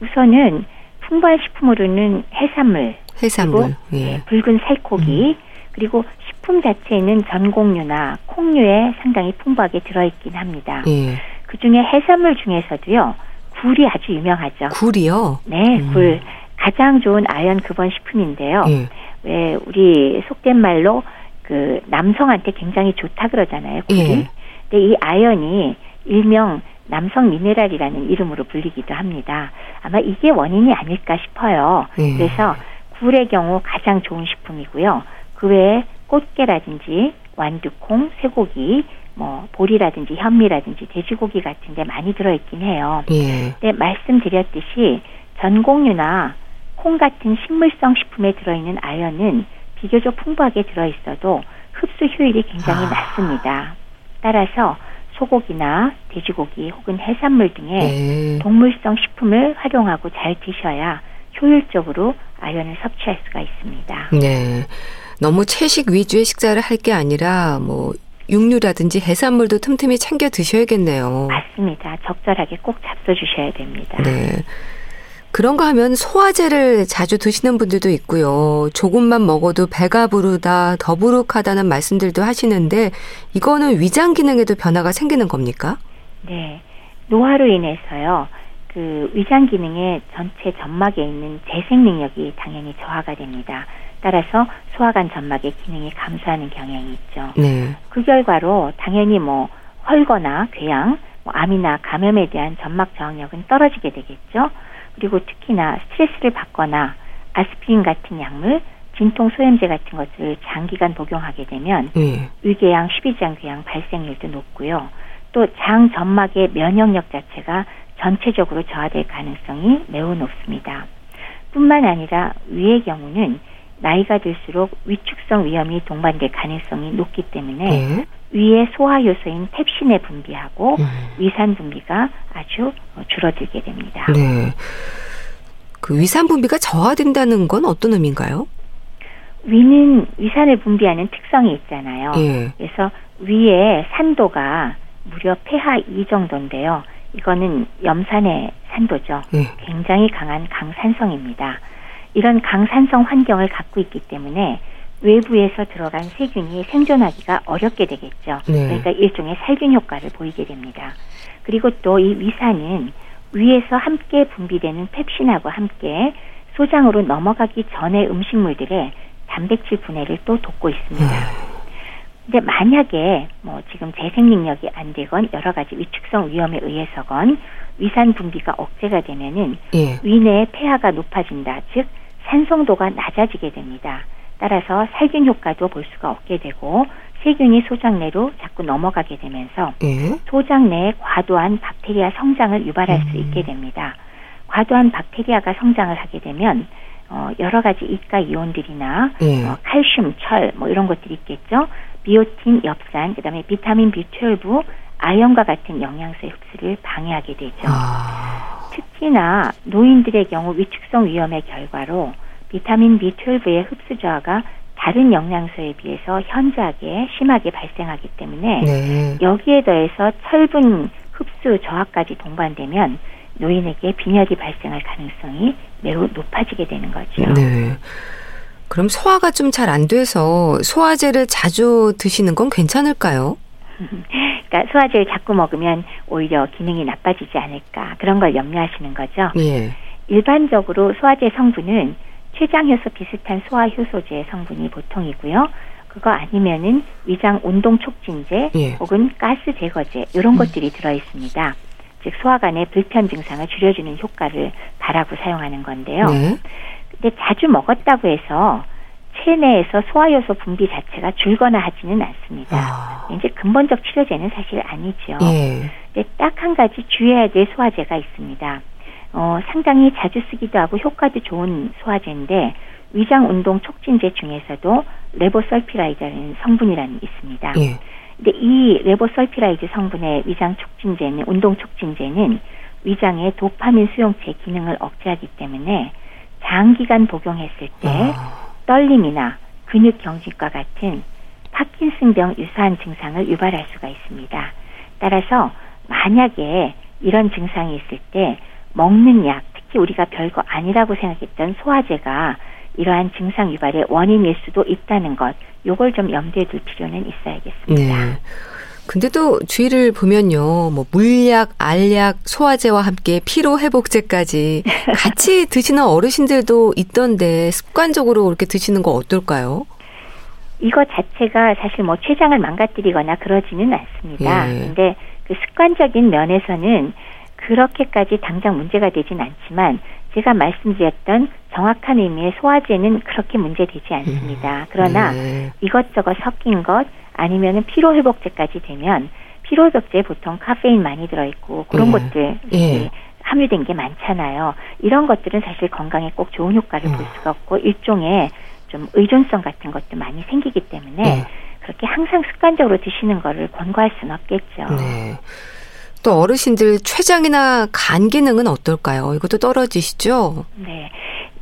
우선은 풍부한 식품으로는 해산물, 해산물, 예. 네, 붉은 살코기, 음. 그리고 식품 자체에는 전곡류나 콩류에 상당히 풍부하게 들어있긴 합니다. 예. 그 중에 해산물 중에서도요, 굴이 아주 유명하죠. 굴이요? 네, 음. 굴. 가장 좋은 아연 급원 식품인데요. 예. 왜 우리 속된 말로 그 남성한테 굉장히 좋다 그러잖아요. 굴이. 예. 근데 이 아연이 일명 남성 미네랄이라는 이름으로 불리기도 합니다. 아마 이게 원인이 아닐까 싶어요. 예. 그래서 굴의 경우 가장 좋은 식품이고요. 그 외에 꽃게라든지 완두콩, 쇠고기, 뭐 보리라든지 현미라든지 돼지고기 같은데 많이 들어있긴 해요. 예. 근데 말씀드렸듯이 전곡류나 콩 같은 식물성 식품에 들어있는 아연은 비교적 풍부하게 들어있어도 흡수 효율이 굉장히 아. 낮습니다. 따라서 소고기나 돼지고기 혹은 해산물 등의 네. 동물성 식품을 활용하고 잘 드셔야 효율적으로 아연을 섭취할 수가 있습니다. 네. 너무 채식 위주의 식사를 할 게 아니라 뭐 육류라든지 해산물도 틈틈이 챙겨 드셔야겠네요. 맞습니다. 적절하게 꼭 잡숴 주셔야 됩니다. 네. 그런가 하면 소화제를 자주 드시는 분들도 있고요. 조금만 먹어도 배가 부르다, 더부룩하다는 말씀들도 하시는데 이거는 위장 기능에도 변화가 생기는 겁니까? 네. 노화로 인해서요. 그 위장 기능의 전체 점막에 있는 재생 능력이 당연히 저하가 됩니다. 따라서 소화관 점막의 기능이 감소하는 경향이 있죠. 네. 그 결과로 당연히 뭐 헐거나 궤양, 뭐 암이나 감염에 대한 점막 저항력은 떨어지게 되겠죠. 그리고 특히나 스트레스를 받거나 아스피린 같은 약물, 진통 소염제 같은 것을 장기간 복용하게 되면 예. 위궤양, 십이장 궤양 발생률도 높고요. 또 장 점막의 면역력 자체가 전체적으로 저하될 가능성이 매우 높습니다. 뿐만 아니라 위의 경우는 나이가 들수록 위축성 위험이 동반될 가능성이 높기 때문에 네. 위의 소화 요소인 펩신의 분비하고 음. 위산 분비가 아주 줄어들게 됩니다. 네. 그 위산 분비가 저하된다는 건 어떤 의미인가요? 위는 위산을 분비하는 특성이 있잖아요. 예. 그래서 위의 산도가 무려 폐하 2 정도인데요. 이거는 염산의 산도죠. 예. 굉장히 강한 강산성입니다. 이런 강산성 환경을 갖고 있기 때문에 외부에서 들어간 세균이 생존하기가 어렵게 되겠죠. 네. 그러니까 일종의 살균 효과를 보이게 됩니다. 그리고 또 이 위산은 위에서 함께 분비되는 펩신하고 함께 소장으로 넘어가기 전에 음식물들의 단백질 분해를 또 돕고 있습니다. 네. 근데 만약에 뭐 지금 재생 능력이 안 되건 여러 가지 위축성 위험에 의해서건 위산 분비가 억제가 되면은 예. 위내의 폐하가 높아진다. 즉 산성도가 낮아지게 됩니다. 따라서 살균 효과도 볼 수가 없게 되고 세균이 소장 내로 자꾸 넘어가게 되면서 예? 소장 내에 과도한 박테리아 성장을 유발할 음. 수 있게 됩니다. 과도한 박테리아가 성장을 하게 되면 어, 여러 가지 이가 이온들이나 예. 어, 칼슘, 철, 뭐 이런 것들이 있겠죠. 비오틴, 엽산, 그다음에 비타민 B12, 아연과 같은 영양소의 흡수를 방해하게 되죠. 아. 특히나 노인들의 경우 위축성 위험의 결과로 비타민 B12의 흡수 저하가 다른 영양소에 비해서 현저하게 심하게 발생하기 때문에 네. 여기에 더해서 철분 흡수 저하까지 동반되면 노인에게 빈혈이 발생할 가능성이 매우 높아지게 되는 거죠. 네. 그럼 소화가 좀 잘 안 돼서 소화제를 자주 드시는 건 괜찮을까요? 그러니까 소화제를 자꾸 먹으면 오히려 기능이 나빠지지 않을까 그런 걸 염려하시는 거죠. 예. 일반적으로 소화제 성분은 췌장효소 비슷한 소화 효소제 성분이 보통이고요. 그거 아니면은 위장 운동 촉진제 예. 혹은 가스 제거제 이런 음. 것들이 들어 있습니다. 즉 소화관의 불편 증상을 줄여주는 효과를 바라고 사용하는 건데요. 네. 근데 자주 먹었다고 해서 체내에서 소화효소 분비 자체가 줄거나 하지는 않습니다. 아. 이제 근본적 치료제는 사실 아니죠. 예. 근데 딱 한 가지 주의해야 될 소화제가 있습니다. 어, 상당히 자주 쓰기도 하고 효과도 좋은 소화제인데 위장 운동 촉진제 중에서도 레보설피라이드라는 성분이라는 게 있습니다. 예. 근데 이 레보설피라이드 성분의 위장 촉진제는 운동 촉진제는 위장의 도파민 수용체 기능을 억제하기 때문에 장기간 복용했을 때 아. 떨림이나 근육 경직과 같은 파킨슨병 유사한 증상을 유발할 수가 있습니다. 따라서 만약에 이런 증상이 있을 때 먹는 약, 특히 우리가 별거 아니라고 생각했던 소화제가 이러한 증상 유발의 원인일 수도 있다는 것, 요걸 좀 염두에 둘 필요는 있어야겠습니다. 네. 근데 또 주의를 보면요, 뭐 물약, 알약, 소화제와 함께 피로 회복제까지 같이 드시는 어르신들도 있던데 습관적으로 그렇게 드시는 거 어떨까요? 이거 자체가 사실 뭐 췌장을 망가뜨리거나 그러지는 않습니다. 예. 근데 그 습관적인 면에서는 그렇게까지 당장 문제가 되진 않지만 제가 말씀드렸던 정확한 의미의 소화제는 그렇게 문제되지 않습니다. 음. 그러나 네. 이것저것 섞인 것 아니면은 피로 회복제까지 되면 피로 회복제에 보통 카페인 많이 들어 있고 그런 네. 것들 네. 함유된 게 많잖아요. 이런 것들은 사실 건강에 꼭 좋은 효과를 볼 음. 수가 없고 일종의 좀 의존성 같은 것도 많이 생기기 때문에 네. 그렇게 항상 습관적으로 드시는 거를 권고할 수는 없겠죠. 네. 또 어르신들 췌장이나 간 기능은 어떨까요? 이것도 떨어지시죠? 네.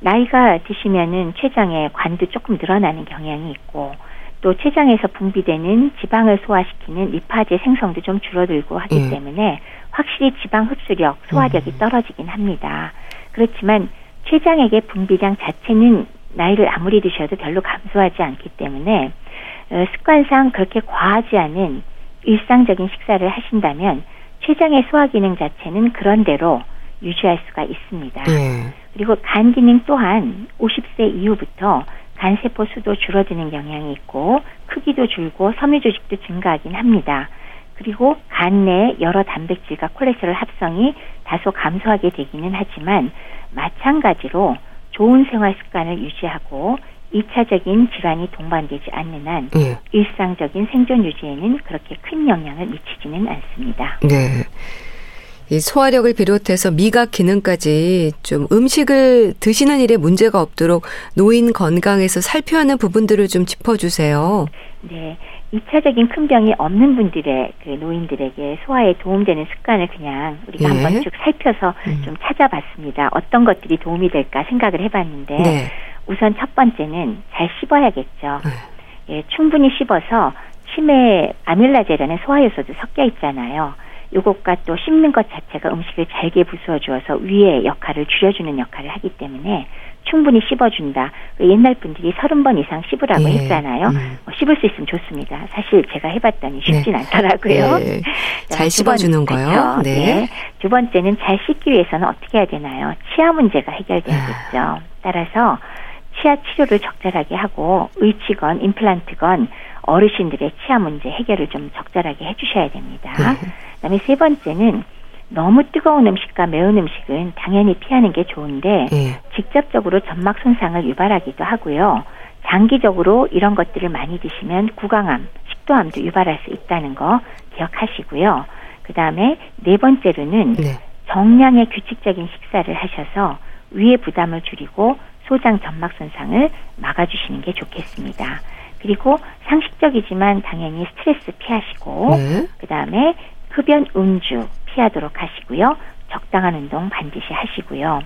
나이가 드시면은 췌장에 관도 조금 늘어나는 경향이 있고 또 췌장에서 분비되는 지방을 소화시키는 리파제 생성도 좀 줄어들고 하기 음. 때문에 확실히 지방 흡수력, 소화력이 음. 떨어지긴 합니다. 그렇지만 췌장에게 분비량 자체는 나이를 아무리 드셔도 별로 감소하지 않기 때문에 어, 습관상 그렇게 과하지 않은 일상적인 식사를 하신다면 췌장의 소화 기능 자체는 그런대로 유지할 수가 있습니다. 네. 그리고 간 기능 또한 50세 이후부터 간세포 수도 줄어드는 경향이 있고 크기도 줄고 섬유 조직도 증가하긴 합니다. 그리고 간 내 여러 단백질과 콜레스테롤 합성이 다소 감소하게 되기는 하지만 마찬가지로 좋은 생활 습관을 유지하고 2차적인 질환이 동반되지 않는 한 네. 일상적인 생존 유지에는 그렇게 큰 영향을 미치지는 않습니다. 네. 이 소화력을 비롯해서 미각 기능까지 좀 음식을 드시는 일에 문제가 없도록 노인 건강에서 살펴야 하는 부분들을 좀 짚어주세요. 네. 2차적인 큰 병이 없는 분들의 그 노인들에게 소화에 도움되는 습관을 그냥 우리가 예. 한번 쭉 살펴서 음. 좀 찾아봤습니다. 어떤 것들이 도움이 될까 생각을 해봤는데 네. 우선 첫 번째는 잘 씹어야겠죠. 네. 예, 충분히 씹어서 치매 아밀라제라는 소화효소도 섞여 있잖아요. 요것과 또 씹는 것 자체가 음식을 잘게 부수어 주어서 위의 역할을 줄여주는 역할을 하기 때문에 충분히 씹어준다. 그 옛날 분들이 서른 번 이상 씹으라고 예. 했잖아요. 음. 뭐 씹을 수 있으면 좋습니다. 사실 제가 해봤더니 쉽진 네. 않더라고요. 네. 잘 씹어주는 거요. 네. 네. 두 번째는 잘 씹기 위해서는 어떻게 해야 되나요? 치아 문제가 해결돼야겠죠. 아. 따라서 치아 치료를 적절하게 하고 의치건 임플란트건 어르신들의 치아 문제 해결을 좀 적절하게 해주셔야 됩니다. 네. 그다음에 세 번째는 너무 뜨거운 음식과 매운 음식은 당연히 피하는 게 좋은데 네. 직접적으로 점막 손상을 유발하기도 하고요. 장기적으로 이런 것들을 많이 드시면 구강암, 식도암도 유발할 수 있다는 거 기억하시고요. 그 다음에 네 번째로는 네. 정량의 규칙적인 식사를 하셔서 위의 부담을 줄이고 소장 점막 손상을 막아주시는 게 좋겠습니다. 그리고 상식적이지만 당연히 스트레스 피하시고 네. 그다음에 흡연 음주 피하도록 하시고요. 적당한 운동 반드시 하시고요.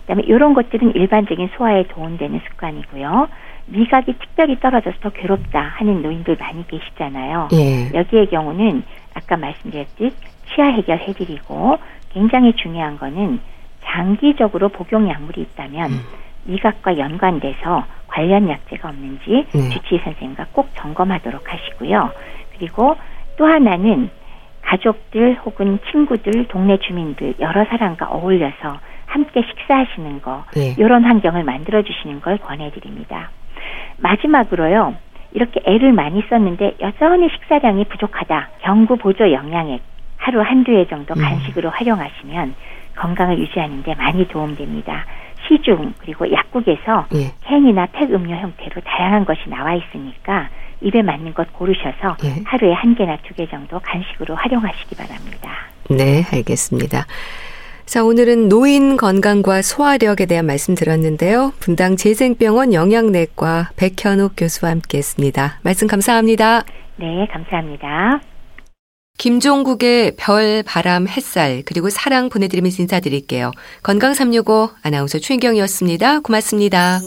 그다음에 이런 것들은 일반적인 소화에 도움되는 습관이고요. 미각이 특별히 떨어져서 더 괴롭다 하는 노인들 많이 계시잖아요. 예. 여기의 경우는 아까 말씀드렸듯 치아 해결해드리고 굉장히 중요한 거는 장기적으로 복용 약물이 있다면 음. 미각과 연관돼서 관련 약제가 없는지 네. 주치의 선생님과 꼭 점검하도록 하시고요. 그리고 또 하나는 가족들 혹은 친구들, 동네 주민들 여러 사람과 어울려서 함께 식사하시는 거 네. 이런 환경을 만들어 주시는 걸 권해드립니다. 마지막으로요. 이렇게 애를 많이 썼는데 여전히 식사량이 부족하다. 경구 보조 영양액 하루 한두 해 정도 음. 간식으로 음. 활용하시면 건강을 유지하는 데 많이 도움됩니다. 시중 그리고 약국에서 예. 캔이나 팩 음료 형태로 다양한 것이 나와 있으니까 입에 맞는 것 고르셔서 예. 하루에 한 개나 두 개 정도 간식으로 활용하시기 바랍니다. 네, 알겠습니다. 자, 오늘은 노인 건강과 소화력에 대한 말씀 들었는데요. 분당 재생병원 영양내과 백현욱 교수와 함께 했습니다. 말씀 감사합니다. 네, 감사합니다. 김종국의 별, 바람, 햇살, 그리고 사랑 보내드리면서 인사드릴게요. 건강365 아나운서 최인경이었습니다. 고맙습니다.